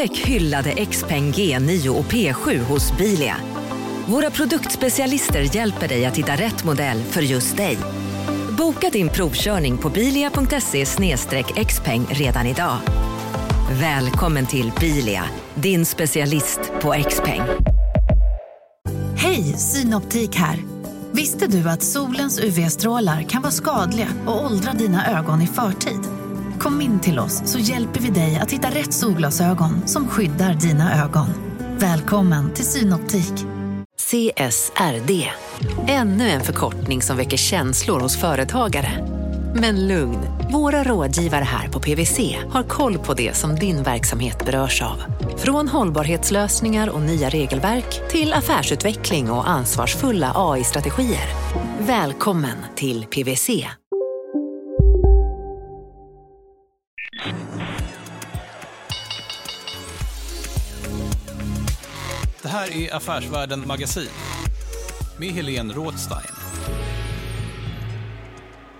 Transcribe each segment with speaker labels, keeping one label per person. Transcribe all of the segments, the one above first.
Speaker 1: Upptäck hyllade XPeng G9 och P7 hos Bilia. Våra produktspecialister hjälper dig att hitta rätt modell för just dig. Boka din provkörning på bilia.se xpeng redan idag. Välkommen till Bilia, din specialist på XPeng.
Speaker 2: Hej, Synoptik här. Visste du att solens UV-strålar kan vara skadliga och åldra dina ögon i förtid? Kom in till oss så hjälper vi dig att hitta rätt solglasögon som skyddar dina ögon. Välkommen till Synoptik.
Speaker 3: CSRD, ännu en förkortning som väcker känslor hos företagare. Men lugn, våra rådgivare här på PWC har koll på det som din verksamhet berörs av. Från hållbarhetslösningar och nya regelverk till affärsutveckling och ansvarsfulla AI-strategier. Välkommen till PWC.
Speaker 4: Här är Affärsvärlden Magasin med Helene Rådstein.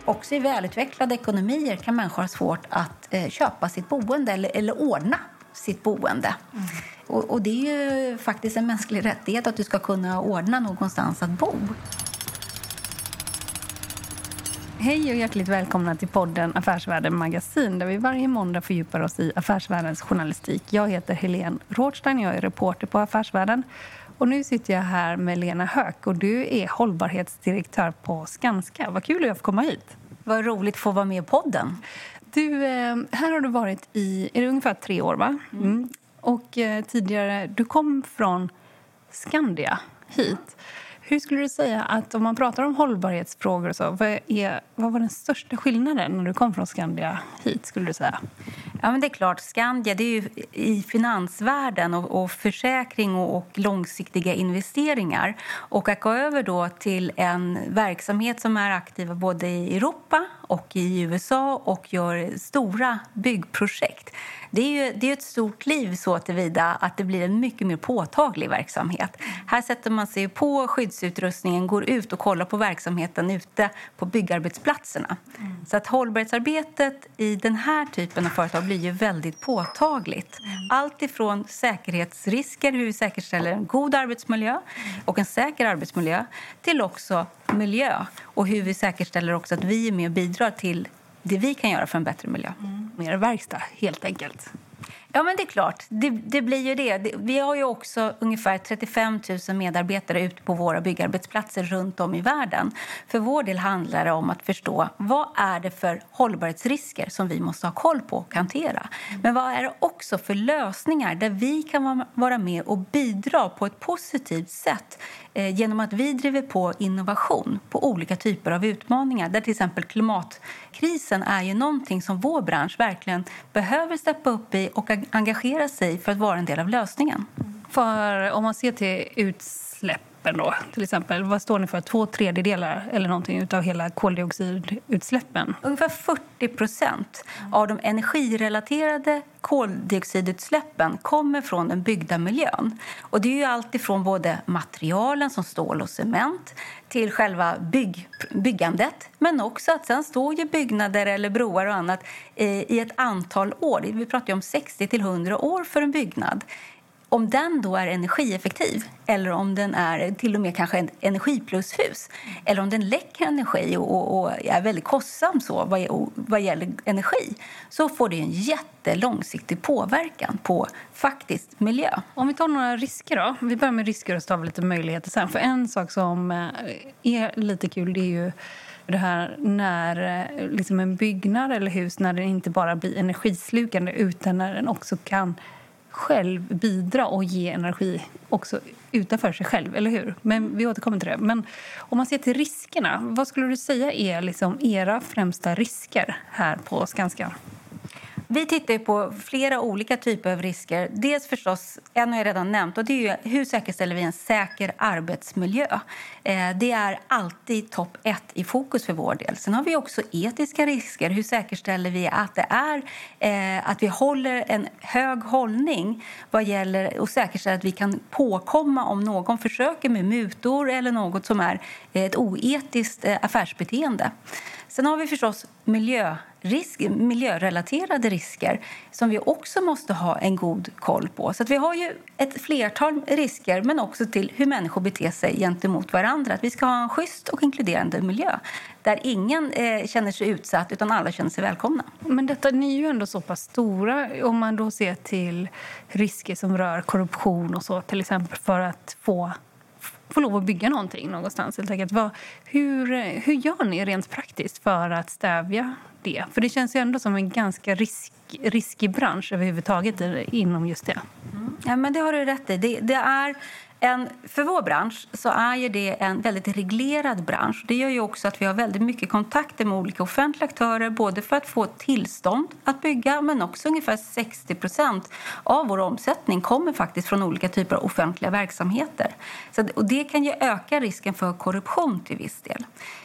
Speaker 5: Också i välutvecklade ekonomier kan människor ha svårt att eh, köpa sitt boende eller, eller ordna sitt boende. Mm. Och, och, det är ju faktiskt en mänsklig rättighet att du ska kunna ordna någonstans att bo.
Speaker 6: Hej och hjärtligt välkomna till podden Affärsvärlden Magasin där vi varje måndag fördjupar oss i affärsvärldens journalistik. Jag heter Helene Rådstein, jag är reporter på Affärsvärlden. Och nu sitter jag här med Lena Höök och du är hållbarhetsdirektör på Skanska. Vad kul att få komma hit.
Speaker 5: Vad roligt att få vara med i podden.
Speaker 6: Du, eh, här har du varit i är det ungefär tre år, va? Mm. mm. Och eh, tidigare, du kom från Skandia hit. Hur skulle du säga att om man pratar om hållbarhetsfrågor och så, vad, är, vad var den största skillnaden när du kom från Skandia hit skulle du säga?
Speaker 5: Ja, men det är klart, Skandia det är ju i finansvärlden och, och försäkring och, och, långsiktiga investeringar. Och att gå över då till en verksamhet som är aktiv både i Europa och i USA och gör stora byggprojekt det är ju det är ett stort liv så tillvida att det blir en mycket mer påtaglig verksamhet. Här sätter man sig på skyddsutrustningen, går ut och kollar på verksamheten ute på byggarbetsplatserna. Mm. Så att hållbarhetsarbetet i den här typen av företag blir ju väldigt påtagligt. Mm. Allt ifrån säkerhetsrisker, hur vi säkerställer en god arbetsmiljö och en säker arbetsmiljö till också miljö och hur vi säkerställer också att vi är med och bidrar till det vi kan göra för en bättre miljö.
Speaker 6: Mm. Mer verkstad, helt enkelt.
Speaker 5: Ja, men det är klart. Det, det, blir ju det. Vi har ju också ungefär 35 000 medarbetare ute på våra byggarbetsplatser runt om i världen. För vår del handlar det om att förstå vad är det för hållbarhetsrisker som vi måste ha koll på och hantera. Men vad är det också för lösningar där vi kan vara med och bidra på ett positivt sätt Eh, genom att vi driver på innovation på olika typer av utmaningar. Där till exempel klimatkrisen är ju någonting som vår bransch verkligen behöver steppa upp i och engagera sig för att vara en del av lösningen.
Speaker 6: För om man ser till utsläpp utsläppen då, till exempel, vad står ni för? Två tredjedelar eller någonting utav hela koldioxidutsläppen?
Speaker 5: Ungefär 40 procent av de energirelaterade koldioxidutsläppen kommer från den byggda miljön. Och det är ju allt ifrån både materialen som stål och cement till själva bygg, byggandet. Men också att sen står ju byggnader eller broar och annat i ett antal år. Vi pratar ju om 60 till 100 år för en byggnad om den då är energieffektiv eller om den är till och med kanske en energiplushus eller om den läcker energi och, och är väldigt kostsam så vad, vad gäller energi så får det en jättelångsiktig påverkan på faktiskt miljö.
Speaker 6: Om vi tar några risker då. Vi börjar med risker och så tar vi lite möjligheter sen. För en sak som eh, är lite kul det är ju det här när eh, liksom en byggnad eller hus när den inte bara blir energislukande utan när den också kan själv bidra och ge energi också utanför sig själv, eller hur? Men vi återkommer till det. Men om man ser till riskerna, vad skulle du säga är liksom era främsta risker här på Skanska?
Speaker 5: Vi tittar på flera olika typer av risker. Dels förstås, en har jag redan nämnt, och det är hur säkerställer vi en säker arbetsmiljö? Eh, det är alltid topp ett i fokus för vår del. Sen har vi också etiska risker. Hur säkerställer vi att, det är, eh, att vi håller en hög hållning vad gäller och säkerställer att vi kan påkomma om någon försöker med mutor eller något som är ett oetiskt eh, affärsbeteende? Sen har vi förstås miljö risk, miljörelaterade risker som vi också måste ha en god koll på. Så vi har ju ett flertal risker, men också till hur människor beter sig gentemot varandra. Att vi ska ha en schysst och inkluderande miljö där ingen eh, känner sig utsatt utan alla känner sig välkomna.
Speaker 6: Men detta, ni är ju ändå så pass stora om man då ser till risker som rör korruption och så till exempel för att få få lov att bygga någonting någonstans. Helt enkelt. Vad, hur, hur gör ni rent praktiskt för att stävja det? För det känns ju ändå som en ganska risk, riskig bransch överhuvudtaget inom just det.
Speaker 5: Mm. Ja, men det har du rätt i. Det, det är en, för vår bransch så är det en väldigt reglerad bransch. Det gör ju också att vi har väldigt mycket kontakter med olika offentliga aktörer både för att få tillstånd att bygga men också ungefär 60 procent av vår omsättning kommer faktiskt från olika typer av offentliga verksamheter. Så, och det kan ju öka risken för korruption till viss del.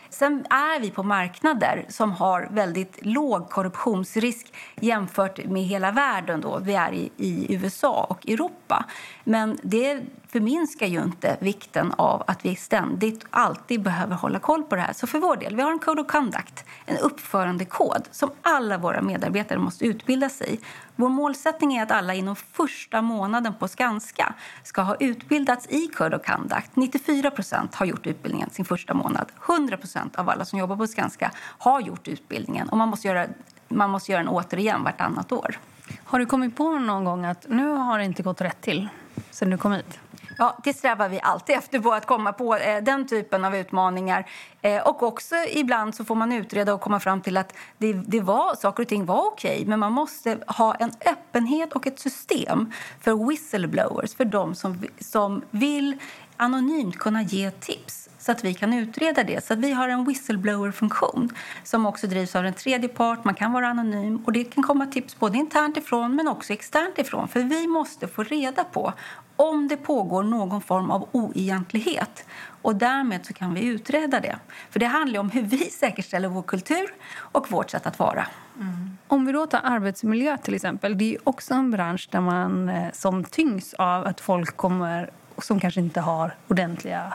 Speaker 5: Sen är vi på marknader som har väldigt låg korruptionsrisk jämfört med hela världen. Då. Vi är i, i USA och Europa. Men det förminskar ju inte vikten av att vi ständigt alltid behöver hålla koll på det här. Så för vår del, vi har en Code of Conduct, en uppförandekod som alla våra medarbetare måste utbilda sig i. Vår målsättning är att alla inom första månaden på Skanska ska ha utbildats i Code of Conduct. 94 procent har gjort utbildningen sin första månad. 100 procent av alla som jobbar på Skanska har gjort utbildningen och man måste göra, man måste göra den återigen vartannat år.
Speaker 6: Har du kommit på någon gång att nu har det inte gått rätt till sen du kom hit?
Speaker 5: Ja, det strävar vi alltid efter på, att komma på eh, den typen av utmaningar. Eh, och också ibland så får man utreda och komma fram till att det, det var, saker och ting var okej men man måste ha en öppenhet och ett system för whistleblowers, för de som, som vill anonymt kunna ge tips så att vi kan utreda det. Så vi har en whistleblower-funktion som också drivs av en tredje part. Man kan vara anonym och det kan komma tips både internt ifrån men också externt ifrån. För vi måste få reda på om det pågår någon form av oegentlighet. Och därmed så kan vi utreda det. För det handlar om hur vi säkerställer vår kultur och vårt sätt att vara.
Speaker 6: Mm. Om vi då tar arbetsmiljö till exempel. Det är också en bransch där man eh, som tyngs av att folk kommer som kanske inte har ordentliga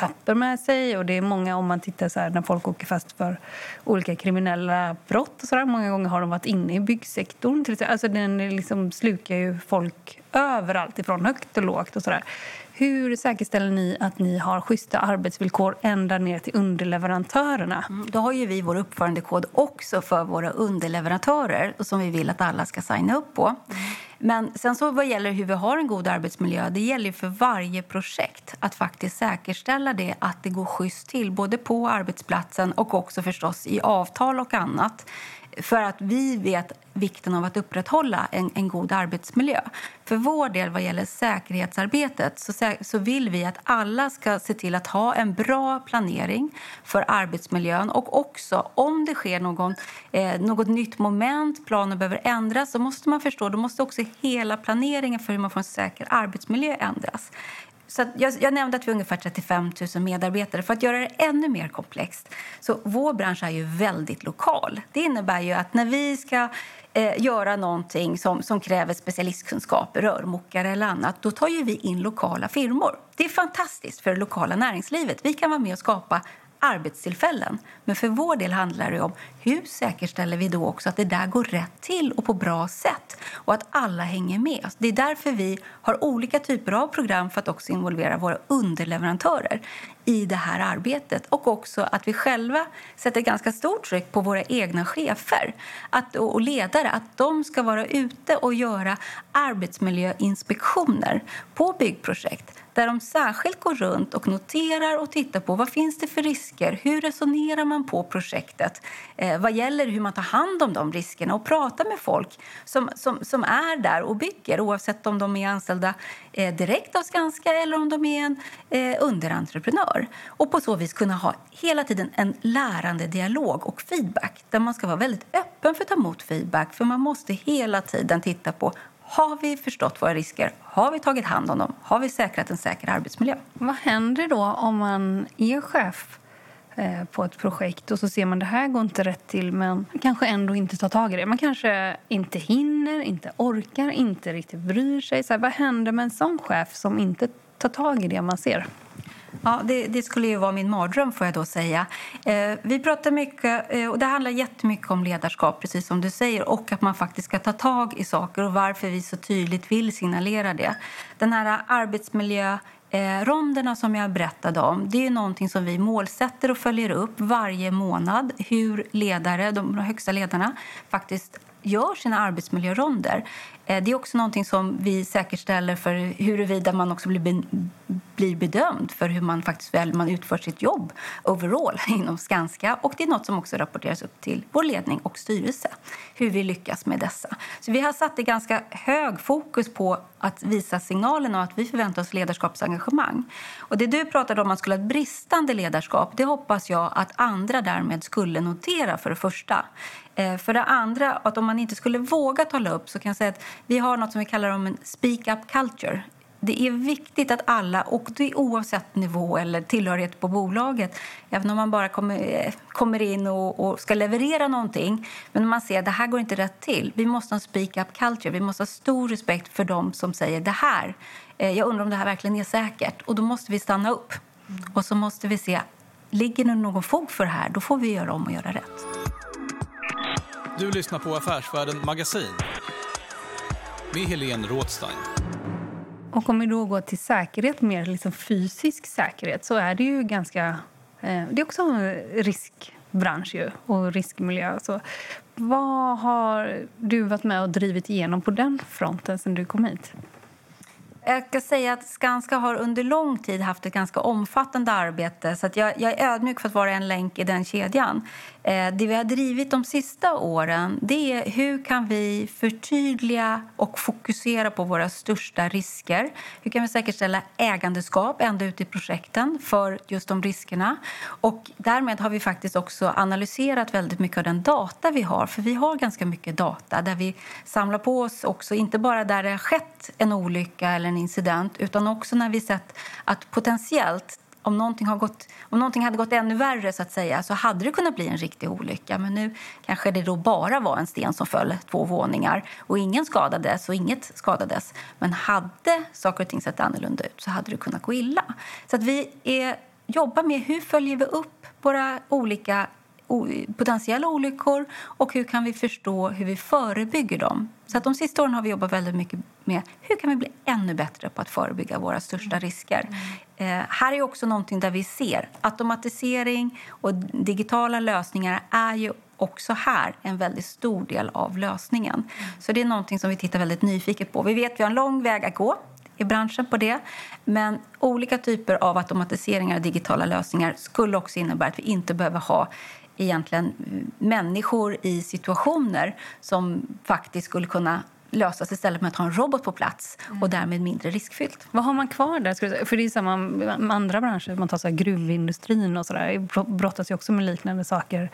Speaker 6: papper med sig. Och det är många, om man tittar så här, när folk åker fast för olika kriminella brott och så där, många gånger har de varit inne i byggsektorn. Till Alltså den liksom slukar ju folk överallt ifrån högt och lågt och så där. Hur säkerställer ni att ni har schyssta arbetsvillkor ända ner till underleverantörerna?
Speaker 5: Mm, då har ju vi vår uppförandekod också för våra underleverantörer som vi vill att alla ska signa upp på. Mm. Men sen så vad gäller hur vi har en god arbetsmiljö, det gäller för varje projekt att faktiskt säkerställa det att det går schysst till, både på arbetsplatsen och också förstås i avtal och annat. För att vi vet vikten av att upprätthålla en, en god arbetsmiljö. För vår del vad gäller säkerhetsarbetet så, så vill vi att alla ska se till att ha en bra planering för arbetsmiljön och också om det sker någon, eh, något nytt moment, planen behöver ändras, så måste man förstå, då måste också hela planeringen för hur man får en säker arbetsmiljö ändras. Så jag, jag, nämnde att vi är ungefär 35 000 medarbetare. För att göra det ännu mer komplext, så vår bransch är ju väldigt lokal. Det innebär ju att när vi ska eh, göra någonting som, som kräver specialistkunskap, rörmokare eller annat, då tar ju vi in lokala firmor. Det är fantastiskt för det lokala näringslivet. Vi kan vara med och skapa arbetstillfällen. Men för vår del handlar det om hur säkerställer vi då också att det där går rätt till och på bra sätt och att alla hänger med. Det är därför vi har olika typer av program för att också involvera våra underleverantörer i det här arbetet och också att vi själva sätter ganska stort tryck på våra egna chefer att, och ledare att de ska vara ute och göra arbetsmiljöinspektioner på byggprojekt där de särskilt går runt och noterar och tittar på vad finns det för risker, hur resonerar man på projektet eh, vad gäller hur man tar hand om de riskerna och pratar med folk som, som, som är där och bygger oavsett om de är anställda eh, direkt av Skanska eller om de är en eh, underentreprenör. Och på så vis kunna ha hela tiden en lärande dialog och feedback där man ska vara väldigt öppen för att ta emot feedback för man måste hela tiden titta på har vi förstått våra risker? Har vi tagit hand om dem? Har vi säkrat en säker arbetsmiljö?
Speaker 6: Vad händer då om man är chef eh, på ett projekt och så ser man det här går inte rätt till men kanske ändå inte tar tag i det. Man kanske inte hinner, inte orkar, inte riktigt bryr sig. Så här, vad händer med en sån chef som inte tar tag i det man ser?
Speaker 5: Ja, det, det, skulle ju vara min mardröm, får jag då säga. Eh, vi pratar mycket, eh, och det handlar jättemycket om ledarskap, precis som du säger, och att man faktiskt ska ta tag i saker och varför vi så tydligt vill signalera det. Den här arbetsmiljö Eh, ronderna som jag berättade om det är någonting som vi målsätter och följer upp varje månad. Hur ledare, de högsta ledarna faktiskt gör sina arbetsmiljöronder. Eh, det är också någonting som vi säkerställer för huruvida man också blir, blir bedömd för hur man faktiskt väl man utför sitt jobb overall inom Skanska. Och det är något som också rapporteras upp till vår ledning och styrelse, hur vi lyckas med dessa. Så vi har satt det ganska hög fokus på att visa signalen och att vi förväntar oss ledarskapsengagemang. Och det du pratade om, att man skulle ha ett bristande ledarskap, det hoppas jag att andra därmed skulle notera för det första. Eh, för det andra, att om man inte skulle våga tala upp så kan jag säga att vi har något som vi kallar om en speak up culture. Det är viktigt att alla, och det oavsett nivå eller tillhörighet på bolaget, även om man bara kommer, kommer in och, och, ska leverera någonting, men man ser att det här går inte rätt till. Vi måste ha en speak up culture. Vi måste ha stor respekt för dem som säger det här. Eh, jag undrar om det här verkligen är säkert. Och då måste vi stanna upp. Och så måste vi se, ligger det någon fog för det här? Då får vi göra om och göra rätt.
Speaker 4: Du lyssnar på Affärsvärlden Magasin med Helene Rådstein.
Speaker 6: Och om vi då går till säkerhet, mer liksom fysisk säkerhet, så är det ju ganska... Eh, det är också en riskbransch ju, och riskmiljö. Så vad har du varit med och drivit igenom på den fronten sen du kom hit?
Speaker 5: Jag ska säga att Skanska har under lång tid haft ett ganska omfattande arbete. så jag, jag, är ödmjuk för att vara en länk i den kedjan. Eh, det vi har drivit de sista åren det är hur kan vi förtydliga och fokusera på våra största risker. Hur kan vi säkerställa ägandeskap ända ut i projekten för just de riskerna? Och därmed har vi faktiskt också analyserat väldigt mycket av den data vi har. För vi har ganska mycket data där vi samlar på oss också, inte bara där det har skett en olycka eller en incident utan också när vi sett att potentiellt om någonting, har gått, om någonting hade gått ännu värre så att säga, så hade det kunnat bli en riktig olycka. Men nu kanske det då bara var en sten som föll två våningar och ingen skadades och inget skadades. Men hade saker och ting sett annorlunda ut så hade det kunnat gå illa. Så att vi är, jobbar med hur följer vi upp våra olika potentiella olyckor och hur kan vi förstå hur vi förebygger dem. Så att de sista åren har vi jobbat väldigt mycket med hur kan vi bli ännu bättre på att förebygga våra största risker. Eh, här är också någonting där vi ser automatisering och digitala lösningar är ju också här en väldigt stor del av lösningen. Så det är någonting som vi tittar väldigt nyfiket på. Vi vet att vi har en lång väg att gå i branschen på det. Men olika typer av automatiseringar och digitala lösningar skulle också innebära att vi inte behöver ha egentligen människor i situationer som faktiskt skulle kunna lösas istället med att ha en robot på plats och mm. därmed mindre riskfyllt.
Speaker 6: Vad har man kvar där? För det är samma med andra branscher, man tar så gruvindustrin och sådär, brottas ju också med liknande saker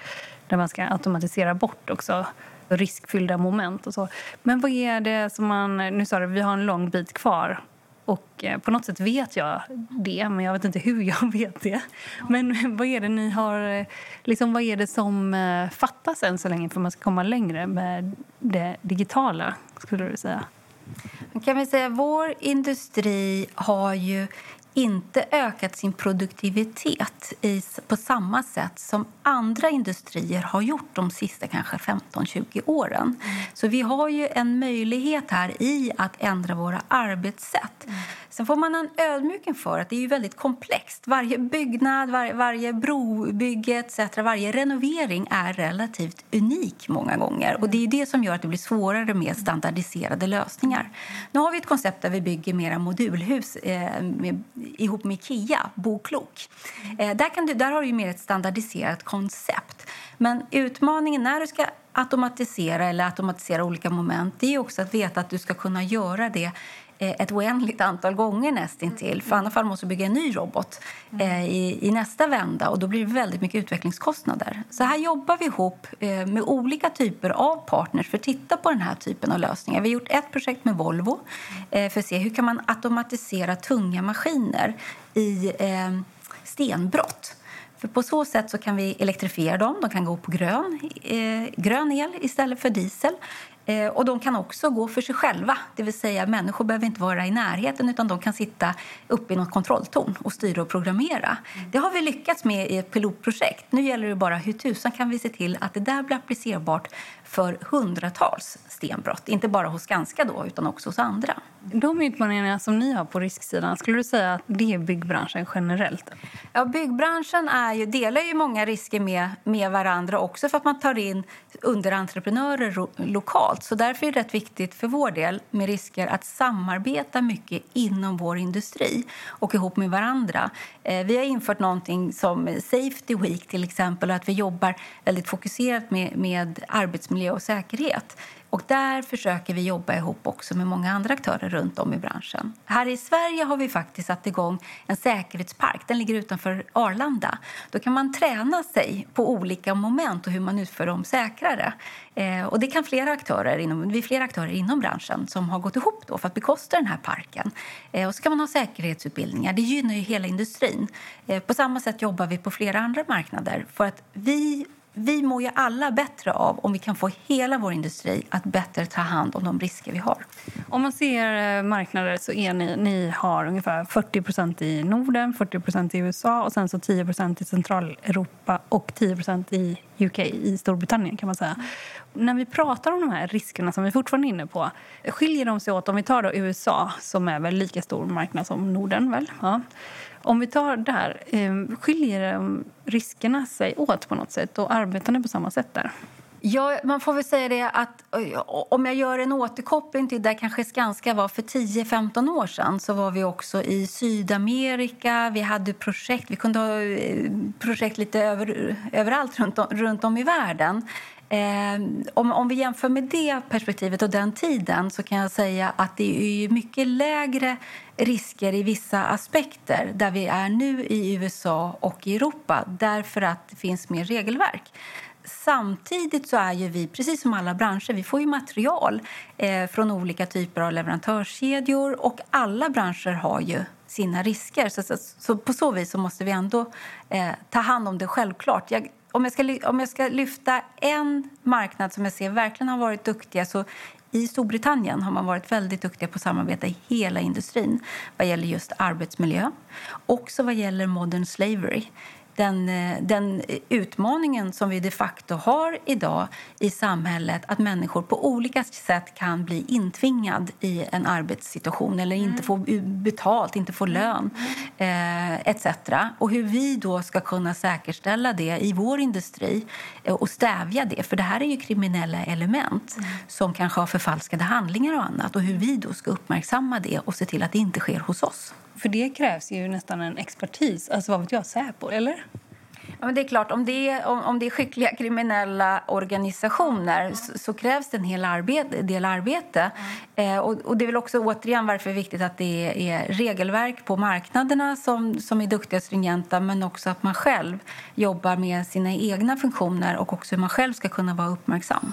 Speaker 6: där man ska automatisera bort också riskfyllda moment och så. Men vad är det som man, nu sa du, vi har en lång bit kvar och eh, på något sätt vet jag det, men jag vet inte hur jag vet det. Men vad är det ni har... Eh, liksom, vad är det som eh, fattas än så länge för att man ska komma längre med det digitala, skulle du säga?
Speaker 5: Kan vi säga, vår industri har ju inte ökat sin produktivitet i, på samma sätt som andra industrier har gjort de sista kanske 15-20 åren. Mm. Så vi har ju en möjlighet här i att ändra våra arbetssätt. Mm. Sen får man en ödmjuk för att det är väldigt komplext. Varje byggnad, var, varje brobygge etc. Varje renovering är relativt unik många gånger. Och Det är det som gör att det blir svårare med standardiserade lösningar. Nu har vi ett koncept där vi bygger mera modulhus eh, med, ihop med Ikea, Boklok. Eh, där, kan du, där har du mer ett standardiserat koncept. Men utmaningen när du ska automatisera eller automatisera olika moment det är också att veta att du ska kunna göra det Eh, ett oändligt antal gånger nästintill. För annars måste du bygga en ny robot eh, i, i, nästa vända och då blir det väldigt mycket utvecklingskostnader. Så här jobbar vi ihop eh, med olika typer av partners för att titta på den här typen av lösningar. Vi har gjort ett projekt med Volvo för att se hur kan man automatisera tunga maskiner i stenbrott. För på så sätt så kan vi elektrifiera dem. De kan gå på grön, eh, grön el istället för diesel. Eh, och de kan också gå för sig själva, det vill säga människor behöver inte vara i närheten utan de kan sitta uppe i något kontrolltorn och styra och programmera. Det har vi lyckats med i ett pilotprojekt. Nu gäller det bara hur tusan kan vi se till att det där blir applicerbart för hundratals stenbrott. Inte bara hos Skanska då, utan också hos andra.
Speaker 6: De utmaningarna som ni har på risksidan, skulle du säga att det är byggbranschen generellt?
Speaker 5: Ja, byggbranschen är ju, delar ju många risker med, med varandra också för att man tar in underentreprenörer ro, lokalt. Så därför är det rätt viktigt för vår del med risker att samarbeta mycket inom vår industri och ihop med varandra. Eh, vi har infört någonting som Safety Week till exempel och att vi jobbar väldigt fokuserat med, med arbetsmiljö och säkerhet. Och där försöker vi jobba ihop också med många andra aktörer runt om i branschen. Här i Sverige har vi faktiskt satt igång en säkerhetspark. Den ligger utanför Arlanda. Då kan man träna sig på olika moment och hur man utför dem säkrare. Eh, och det kan flera aktörer inom, vi är flera aktörer inom branschen som har gått ihop då för att bekosta den här parken. Eh, och så kan man ha säkerhetsutbildningar. Det gynnar ju hela industrin. Eh, på samma sätt jobbar vi på flera andra marknader för att vi vi mår ju alla bättre av om vi kan få hela vår industri att bättre ta hand om de risker vi har.
Speaker 6: Om man ser eh, marknader så är ni, ni har ungefär 40% i Norden, 40% i USA och sen så 10% i Centraleuropa och 10 i UK, i Storbritannien kan man säga. När vi pratar om de här riskerna som vi fortfarande är inne på, skiljer de sig åt om vi tar då USA som är väl lika stor marknad som Norden väl? Ja. Om vi tar där, eh, skiljer riskerna sig åt på något sätt och arbetar ni på samma sätt där?
Speaker 5: Ja, man får väl säga det att om jag gör en återkoppling till där kanske Skanska var för 10-15 år sedan så var vi också i Sydamerika, vi hade projekt, vi kunde ha eh, projekt lite över, överallt runt om, runt om i världen. Eh, om, om vi jämför med det perspektivet och den tiden så kan jag säga att det är mycket lägre risker i vissa aspekter där vi är nu i USA och i Europa därför att det finns mer regelverk. Samtidigt så är ju vi, precis som alla branscher, vi får ju material eh, från olika typer av leverantörskedjor och alla branscher har ju sina risker. Så, så, så på så vis så måste vi ändå eh, ta hand om det självklart. Jag, om jag, ska, om jag ska lyfta en marknad som jag ser verkligen har varit duktiga så i Storbritannien har man varit väldigt duktiga på att samarbeta i hela industrin vad gäller just arbetsmiljö. Också vad gäller modern slavery den, eh, den utmaningen som vi de facto har idag i samhället att människor på olika sätt kan bli intvingad i en arbetssituation eller inte få betalt, inte få lön eh, etc. Och hur vi då ska kunna säkerställa det i vår industri eh, och stävja det. För det här är ju kriminella element mm. som kanske har förfalskade handlingar och annat och hur vi då ska uppmärksamma det och se till att det inte sker hos oss.
Speaker 6: För det krävs ju nästan en expertis, alltså vad vet jag, Säpo, eller?
Speaker 5: Ja, men det är klart, om det är, om, om det är skickliga kriminella organisationer så, så, krävs det en hel arbete, del arbete. Mm. Eh, och, och, det är väl också återigen varför det är viktigt att det är, är regelverk på marknaderna som, som är duktiga och stringenta men också att man själv jobbar med sina egna funktioner och också hur man själv ska kunna vara uppmärksam.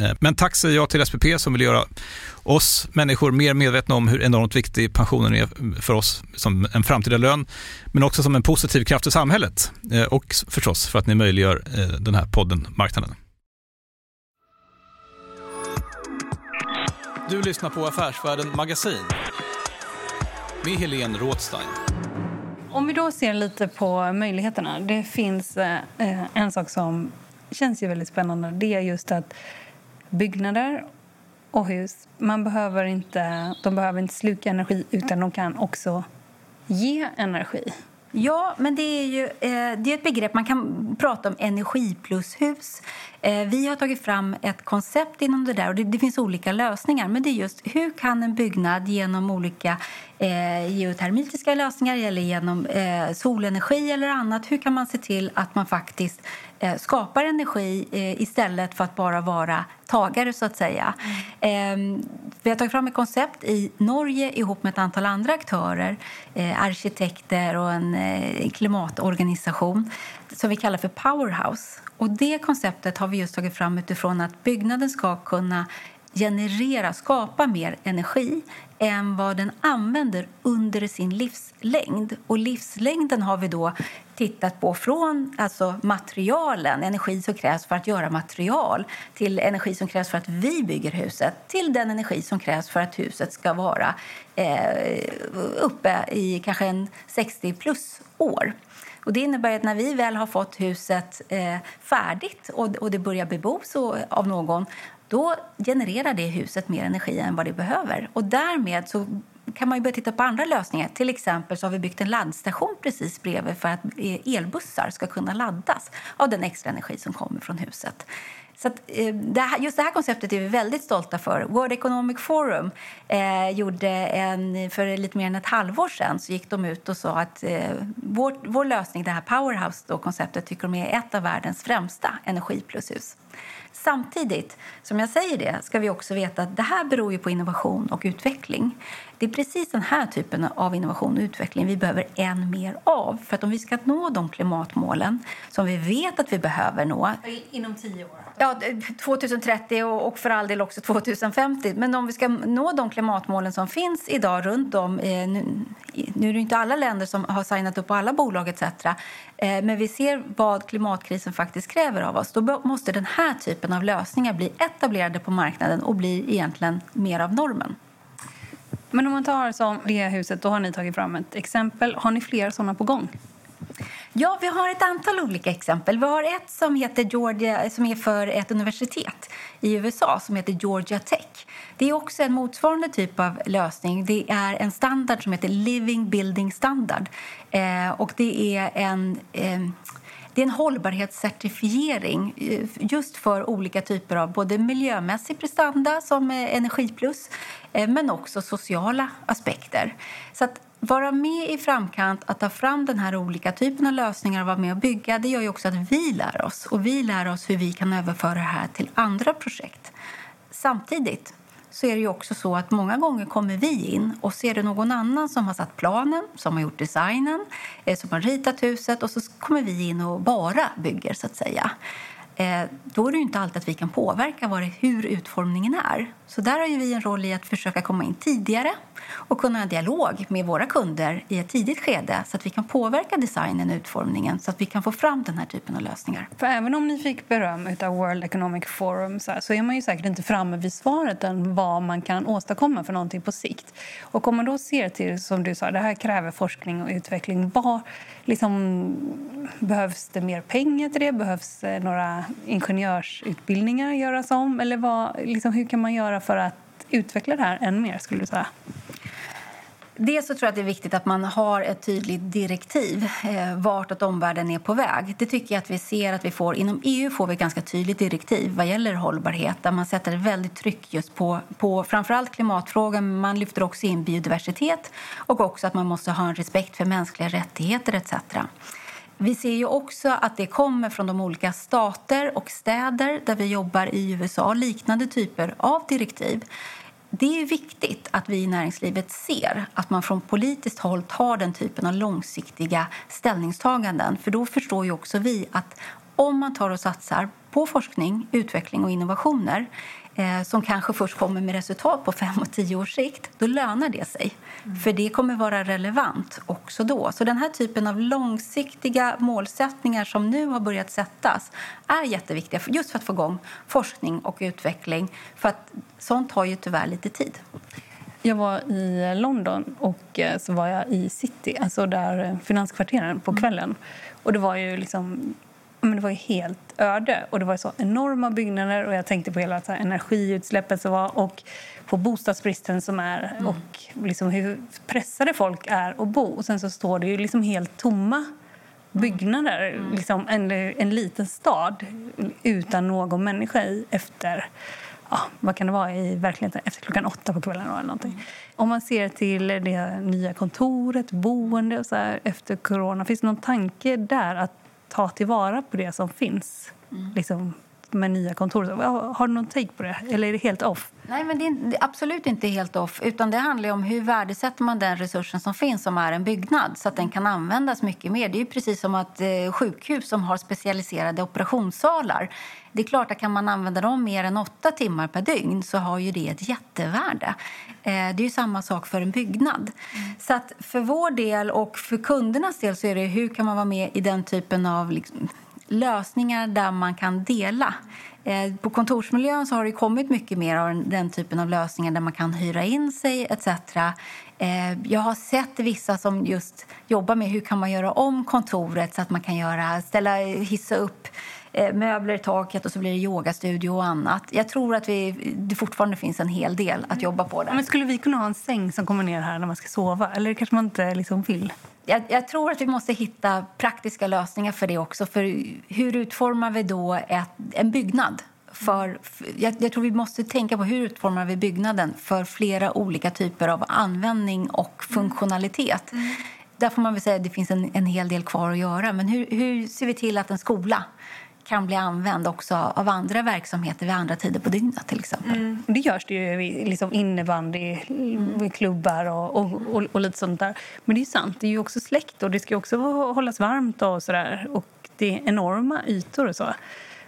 Speaker 4: Eh, men tack säger jag till SPP som vill göra oss människor mer medvetna om hur enormt viktig pensionen är för oss som en framtida lön, men också som en positiv kraft i samhället eh, och förstås för att ni möjliggör eh, den här podden Marknaden. Du lyssnar på Affärsvärlden Magasin med Helene Rådstein.
Speaker 6: Om vi då ser lite på möjligheterna. Det finns en sak som känns ju väldigt spännande. Det är just att byggnader och hus, man behöver inte, de behöver inte sluka energi utan de kan också ge energi.
Speaker 5: Ja, men det är ju eh, det är ett begrepp. Man kan prata om energiplushus. hus vi har tagit fram ett koncept inom det där och det, det, finns olika lösningar. Men det är just hur kan en byggnad genom olika eh, geotermitiska lösningar eller genom eh, solenergi eller annat, hur kan man se till att man faktiskt eh, skapar energi eh, istället för att bara vara tagare så att säga. Mm. vi har tagit fram ett koncept i Norge ihop med ett antal andra aktörer, eh, arkitekter och en klimatorganisation som vi kallar för Powerhouse. Och det konceptet har vi just tagit fram utifrån att byggnaden ska kunna generera, skapa mer energi än vad den använder under sin livslängd. Och livslängden har vi då tittat på från alltså materialen, energi som krävs för att göra material till energi som krävs för att vi bygger huset till den energi som krävs för att huset ska vara eh, uppe i kanske en 60 plus år. Och det innebär att när vi väl har fått huset eh, färdigt och, och det börjar bebos av någon då genererar det huset mer energi än vad det behöver. Och därmed så kan man börja titta på andra lösningar. Till exempel så har vi byggt en laddstation precis bredvid för att eh, elbussar ska kunna laddas av den extra energi som kommer från huset. Så att, eh, det här, just det här konceptet är vi väldigt stolta för. World Economic Forum eh, gjorde en, för lite mer än ett halvår sedan så gick de ut och sa att eh, vår, vår lösning, det här Powerhouse-konceptet, tycker de är ett av världens främsta energiplushus. Samtidigt som jag säger det ska vi också veta att det här beror ju på innovation och utveckling. Det är precis den här typen av innovation och utveckling vi behöver än mer av. För att om vi ska nå de klimatmålen som vi vet att vi behöver nå...
Speaker 6: Inom tio år?
Speaker 5: Ja, 2030 och för all del också 2050. Men om vi ska nå de klimatmålen som finns idag runt om... Eh, nu, är det inte alla länder som har signat upp på alla bolag etc. Eh, men vi ser vad klimatkrisen faktiskt kräver av oss. Då måste den här typen av lösningar bli etablerade på marknaden och bli egentligen mer av normen.
Speaker 6: Men om man tar som det huset, då har ni tagit fram ett exempel. Har ni fler sådana på gång?
Speaker 5: Ja, vi har ett antal olika exempel. Vi har ett som heter Georgia, som är för ett universitet i USA som heter Georgia Tech. Det är också en motsvarande typ av lösning. Det är en standard som heter Living Building Standard. Eh, och det är en... Eh, det är en hållbarhetscertifiering eh, just för olika typer av både miljömässig prestanda som eh, energiplus eh, men också sociala aspekter. Så att vara med i framkant, att ta fram den här olika typen av lösningar och vara med och bygga, det gör ju också att vi lär oss. Och vi lär oss hur vi kan överföra det här till andra projekt. Samtidigt så är det ju också så att många gånger kommer vi in och ser det någon annan som har satt planen, som har gjort designen, eh, som har ritat huset och så kommer vi in och bara bygger så att säga. Eh, då är det inte alltid att vi kan påverka vad det, hur utformningen är. Så där har vi en roll i att försöka komma in tidigare och kunna ha en dialog med våra kunder i ett tidigt skede så att vi kan påverka designen och utformningen så att vi kan få fram den här typen av lösningar.
Speaker 6: För även om ni fick beröm av World Economic Forum så, här, så är man ju säkert inte framme vid svaret än vad man kan åstadkomma för någonting på sikt. Och om man då ser till, som du sa, det här kräver forskning och utveckling. Vad, liksom, behövs det mer pengar till det? Behövs några ingenjörsutbildningar göras om? Eller vad, liksom, hur kan man göra för att utveckla det här än mer? skulle du säga?
Speaker 5: Dels så tror jag att det är viktigt att man har ett tydligt direktiv eh, vart att omvärlden är på väg. Det tycker jag att vi ser att vi får. Inom EU får vi ett ganska tydligt direktiv vad gäller hållbarhet där man sätter väldigt tryck just på, på framförallt klimatfrågan men man lyfter också in biodiversitet och också att man måste ha en respekt för mänskliga rättigheter etc. Vi ser ju också att det kommer från de olika stater och städer där vi jobbar i USA, liknande typer av direktiv. Det är viktigt att vi i näringslivet ser att man från politiskt håll tar den typen av långsiktiga ställningstaganden. För då förstår ju också vi att om man tar och satsar på forskning, utveckling och innovationer eh, som kanske först kommer med resultat på fem och tio års sikt, då lönar det sig. Mm. För det kommer vara relevant också då. Så den här typen av långsiktiga målsättningar som nu har börjat sättas är jätteviktiga just för att få igång forskning och utveckling. För att sånt tar ju tyvärr lite tid.
Speaker 6: Jag var i London och eh, så var jag i City, alltså där eh, finanskvarteren på mm. kvällen. Och det var ju liksom men det var helt öde. Och Det var så enorma byggnader och jag tänkte på hela så här, energiutsläppet som var och på bostadsbristen som är mm. och liksom hur pressade folk är att bo. Och sen så står det ju liksom helt tomma byggnader, mm. liksom en, en liten stad utan någon människa i efter ja, vad kan det vara i verkligheten efter klockan åtta på kvällen. Eller någonting. Mm. Om man ser till det nya kontoret, boende och så här, efter corona, finns det någon tanke där att ta tillvara på det som finns mm. liksom, med nya kontor. Har du någon take på det? Eller är det helt off?
Speaker 5: Nej, men det är absolut inte helt off. Utan Det handlar om hur värdesätter man den resursen som finns, som är en byggnad, så att den kan användas mycket mer. Det är precis som att eh, sjukhus som har specialiserade operationssalar. Det är klart att kan man använda dem mer än åtta timmar per dygn så har ju det ett jättevärde. Eh, det är samma sak för en byggnad. Mm. Så att för vår del och för kundernas del så är det hur kan man vara med i den typen av liksom, lösningar där man kan dela. Eh, på kontorsmiljön så har det kommit mycket mer av den typen av lösningar där man kan hyra in sig etc. Eh, jag har sett vissa som just jobbar med hur kan man göra om kontoret så att man kan göra, ställa, hissa upp eh, möbler i taket och så blir det yogastudio och annat. Jag tror att vi, det fortfarande finns en hel del att jobba på där.
Speaker 6: Men skulle vi kunna ha en säng som kommer ner här när man ska sova? Eller kanske man inte liksom vill?
Speaker 5: Jag, jag, tror att vi måste hitta praktiska lösningar för det också. För hur utformar vi då ett, en byggnad? För, jag, jag, tror vi måste tänka på hur utformar vi byggnaden för flera olika typer av användning och funktionalitet. Mm. Där får man väl säga att det finns en, en hel del kvar att göra. Men hur, hur ser vi till att en skola kan bli använd också av andra verksamheter vid andra tider på dygnet till exempel. Mm.
Speaker 6: Det görs det ju liksom innebandy, mm. klubbar och, och, och, och, lite sånt där. Men det är sant, det är ju också släkt och det ska också hållas varmt och sådär. Och det är enorma ytor och så.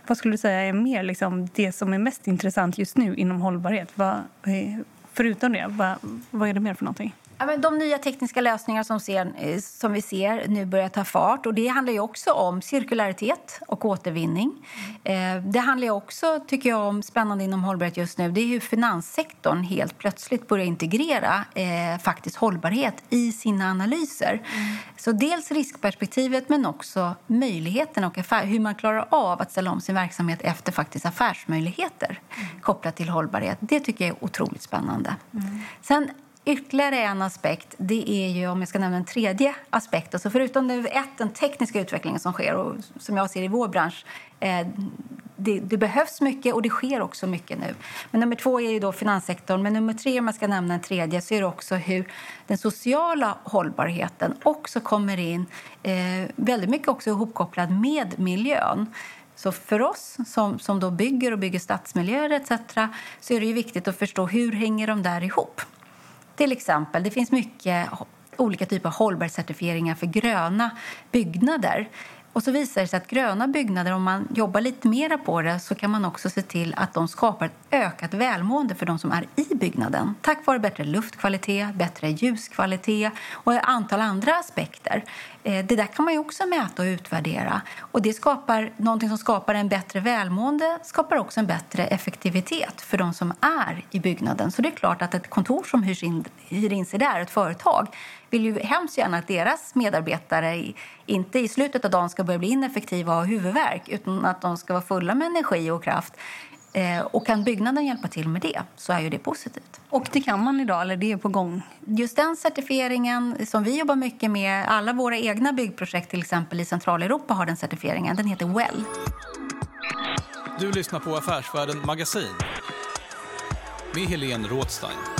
Speaker 6: Vad skulle du säga är mer liksom det som är mest intressant just nu inom hållbarhet? Vad, förutom det, vad, vad är det mer för någonting?
Speaker 5: Ja, men de nya tekniska lösningar som, ser, eh, som vi ser nu börjar ta fart. Och det handlar ju också om cirkularitet och återvinning. Eh, det handlar också, tycker jag, om spännande inom hållbarhet just nu. Det är hur finanssektorn helt plötsligt börjar integrera eh, faktiskt hållbarhet i sina analyser. Mm. Så dels riskperspektivet, men också möjligheterna och affär, hur man klarar av att ställa om sin verksamhet efter faktiskt affärsmöjligheter mm. kopplat till hållbarhet. Det tycker jag är otroligt spännande. Mm. Sen Ytterligare en aspekt det är ju, om jag ska nämna en tredje aspekt, alltså förutom det, ett, den tekniska utvecklingen som sker och som jag ser i vår bransch, eh, det, det, behövs mycket och det sker också mycket nu. Men nummer två är ju då finanssektorn. Men nummer tre, om jag ska nämna en tredje, så är det också hur den sociala hållbarheten också kommer in eh, väldigt mycket också ihopkopplad med miljön. Så för oss som, som då bygger och bygger stadsmiljöer etc. så är det ju viktigt att förstå hur hänger de där ihop. Till exempel, det finns mycket olika typer av hållbarhetscertifieringar för gröna byggnader. Och så visar det sig att gröna byggnader, om man jobbar lite mer på det så kan man också se till att de skapar ett ökat välmående för de som är i byggnaden. Tack vare bättre luftkvalitet, bättre ljuskvalitet och ett antal andra aspekter. Eh, det där kan man också mäta och utvärdera. Och det skapar någonting som skapar en bättre välmående skapar också en bättre effektivitet för de som är i byggnaden. Så det är klart att ett kontor som hyrs in, hyr in sig där, ett företag, vill ju hemskt gärna att deras medarbetare inte i slutet av dagen ska börja bli ineffektiva och ha huvudvärk utan att de ska vara fulla med energi och kraft. Eh, och kan byggnaden hjälpa till med det så är ju det positivt.
Speaker 6: Och det kan man idag, eller det är på gång?
Speaker 5: Just den certifieringen som vi jobbar mycket med, alla våra egna byggprojekt till exempel i Centraleuropa har den certifieringen, den heter WELL.
Speaker 4: Du lyssnar på Affärsvärlden Magasin med Helene Rådstein.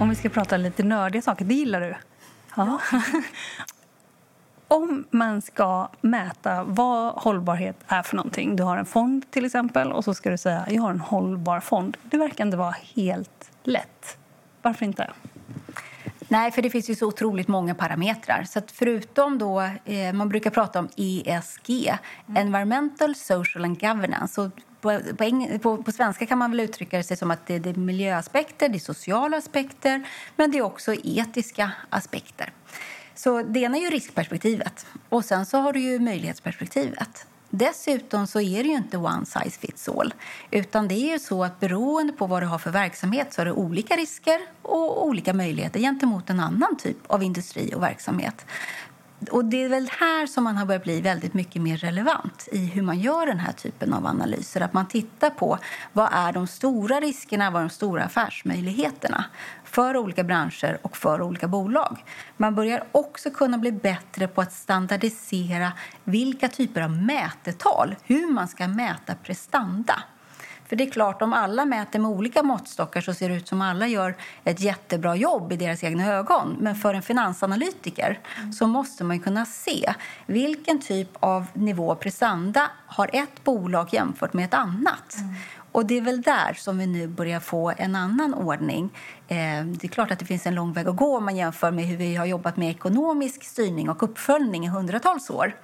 Speaker 6: Om vi ska prata lite nördiga saker, det gillar du? Ja. Om man ska mäta vad hållbarhet är för någonting. Du har en fond till exempel och så ska du säga jag har en hållbar fond. Det verkar inte vara helt lätt. Varför inte?
Speaker 5: Nej, för det finns ju så otroligt många parametrar. Så förutom då, eh, man brukar prata om ESG, mm. Environmental, Social and Governance. Och på, på, på, på, svenska kan man väl uttrycka det som att det, det är miljöaspekter, det är sociala aspekter, men det är också etiska aspekter. Så det ena är ju riskperspektivet och sen så har du ju möjlighetsperspektivet. Dessutom så är det ju inte one size fits all. Utan det är ju så att beroende på vad du har för verksamhet så har du olika risker och olika möjligheter gentemot en annan typ av industri och verksamhet. Och det är väl här som man har börjat bli väldigt mycket mer relevant i hur man gör den här typen av analyser. Att man tittar på vad är de stora riskerna, vad är de stora affärsmöjligheterna för olika branscher och för olika bolag. Man börjar också kunna bli bättre på att standardisera vilka typer av mätetal, hur man ska mäta prestanda. För det är klart, om alla mäter med olika måttstockar så ser det ut som alla gör ett jättebra jobb i deras egna ögon. Men för en finansanalytiker så måste man kunna se vilken typ av nivå prestanda har ett bolag jämfört med ett annat. Mm. Och det är väl där som vi nu börjar få en annan ordning. Eh, det är klart att det finns en lång väg att gå om man jämför med hur vi har jobbat med ekonomisk styrning och uppföljning i hundratals år.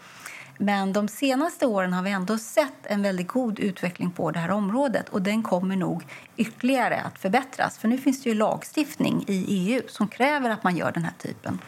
Speaker 5: Men de senaste åren har vi ändå sett en väldigt god utveckling på det här området och den kommer nog ytterligare att förbättras. För nu finns det ju lagstiftning i EU som kräver att man gör den här typen.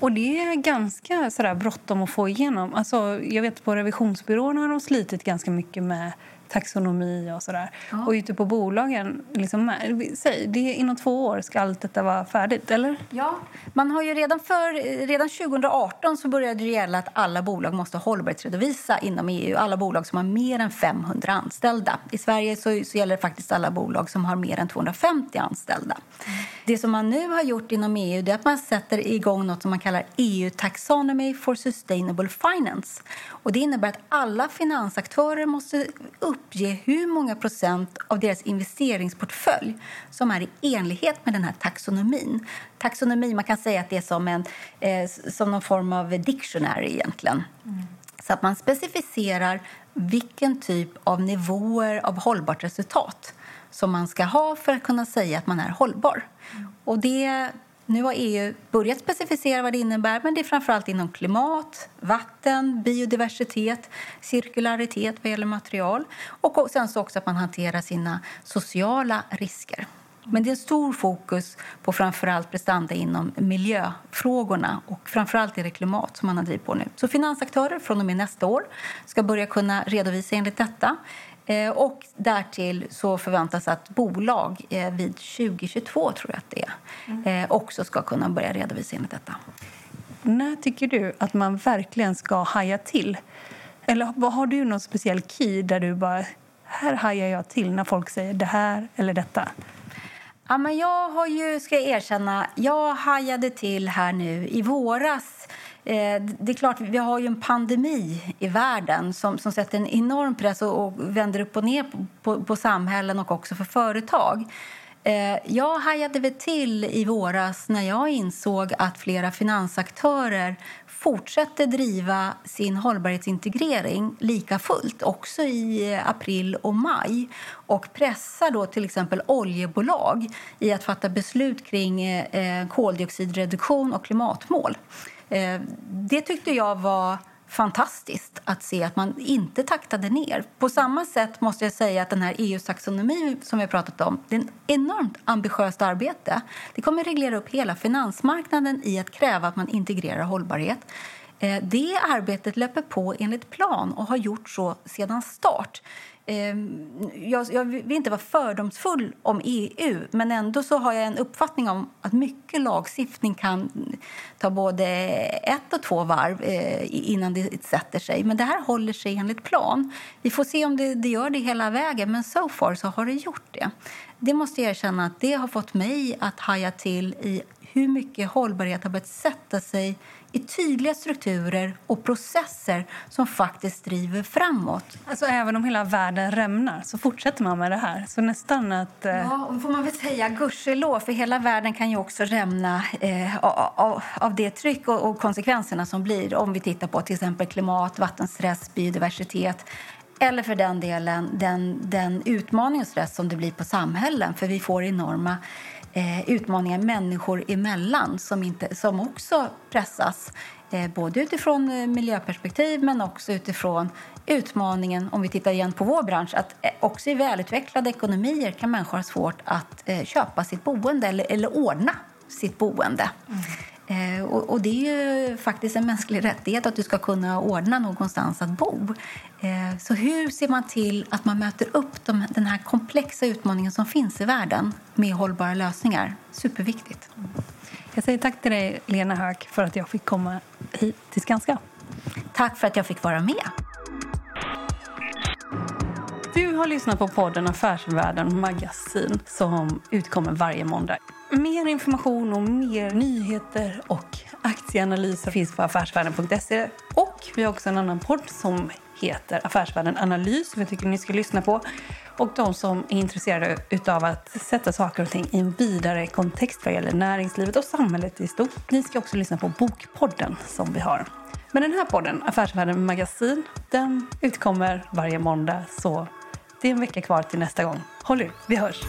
Speaker 6: Och det är ganska sådär bråttom att få igenom. Alltså, jag vet på revisionsbyråerna har de slitit ganska mycket med taxonomi och sådär. Ja. Och ute på bolagen, liksom, säg, det inom två år ska allt detta vara färdigt, eller?
Speaker 5: Ja, man har ju redan, för, redan 2018 så började det gälla att alla bolag måste hållbarhetsredovisa inom EU. Alla bolag som har mer än 500 anställda. I Sverige så, så gäller det faktiskt alla bolag som har mer än 250 anställda. Mm. Det som man nu har gjort inom EU är att man sätter igång något som man kallar EU Taxonomy for Sustainable Finance. Och det innebär att alla finansaktörer måste uppge hur många procent av deras investeringsportfölj som är i enlighet med den här taxonomin. Taxonomi, man kan säga att det är som, en, eh, som någon form av dictionary egentligen. Mm. Så att man specificerar vilken typ av nivåer av hållbart resultat som man ska ha för att kunna säga att man är hållbar. Och det nu har EU börjat specificera vad det innebär, men det är framförallt inom klimat, vatten, biodiversitet, cirkularitet vad gäller material och sen så också att man hanterar sina sociala risker. Men det är en stor fokus på framförallt prestanda inom miljöfrågorna och framförallt är det klimat som man har drivit på nu. Så finansaktörer från och med nästa år ska börja kunna redovisa enligt detta. Eh, och därtill så förväntas att bolag eh, vid 2022, tror jag att det är, mm. också ska kunna börja redovisa enligt detta.
Speaker 6: När tycker du att man verkligen ska haja till? Eller har du någon speciell key där du bara här hajar jag till när folk säger det här eller detta?
Speaker 5: Ja, men jag har ju, ska jag erkänna, jag hajade till här nu i våras. Eh, det är klart, vi har ju en pandemi i världen som, som sätter en enorm press och, och vänder upp och ner på, på, på samhällen och också för företag. Eh, jag hajade väl till i våras när jag insåg att flera finansaktörer fortsätter driva sin hållbarhetsintegrering lika fullt också i eh, april och maj och pressar då till exempel oljebolag i att fatta beslut kring eh, koldioxidreduktion och klimatmål. Eh, det tyckte jag var fantastiskt att se att man inte taktade ner. På samma sätt måste jag säga att den här EU-taxonomi som vi har pratat om, det är ett enormt ambitiöst arbete. Det kommer reglera upp hela finansmarknaden i att kräva att man integrerar hållbarhet. Eh, det arbetet löper på enligt plan och har gjort så sedan start. Ehm, jag, jag, vill inte vara fördomsfull om EU men ändå så har jag en uppfattning om att mycket lagstiftning kan ta både ett och två varv eh, innan det sätter sig. Men det här håller sig enligt plan. Vi får se om det, det gör det hela vägen, men so far så har det gjort det. Det måste jag erkänna att det har fått mig att haja till i hur mycket hållbarhet har börjat sätta sig i tydliga strukturer och processer som faktiskt driver framåt.
Speaker 6: Alltså även om hela världen rämnar så fortsätter man med det här? Så nästan att...
Speaker 5: Eh... Ja, får man väl säga gudskelov, för hela världen kan ju också rämna eh, av, av, det tryck och, och, konsekvenserna som blir om vi tittar på till exempel klimat, vattenstress, biodiversitet eller för den delen den, den utmaning och stress som det blir på samhällen, för vi får enorma eh, utmaningar människor emellan som, inte, som också pressas eh, både utifrån eh, miljöperspektiv men också utifrån utmaningen, om vi tittar igen på vår bransch, att eh, också i välutvecklade ekonomier kan människor ha svårt att eh, köpa sitt boende eller, eller ordna sitt boende. Mm. Eh, och, det är ju faktiskt en mänsklig rättighet att du ska kunna ordna någonstans att bo. Eh, så hur ser man till att man möter upp de, den här komplexa utmaningen som finns i världen med hållbara lösningar? Superviktigt.
Speaker 6: Jag säger tack till dig, Lena Höök, för att jag fick komma hit till Skanska.
Speaker 5: Tack för att jag fick vara med.
Speaker 6: Du har lyssnat på podden Affärsvärlden Magasin som utkommer varje måndag. Mer information och mer nyheter och aktieanalyser finns på affärsvärlden.se. Och vi har också en annan podd som heter Affärsvärlden Analys som jag tycker ni ska lyssna på. Och de som är intresserade av att sätta saker och ting i en vidare kontext vad gäller näringslivet och samhället i stort. Ni ska också lyssna på Bokpodden som vi har. Men den här podden, Affärsvärlden Magasin, den utkommer varje måndag. Så det är en vecka kvar till nästa gång. Håll ut, vi hörs!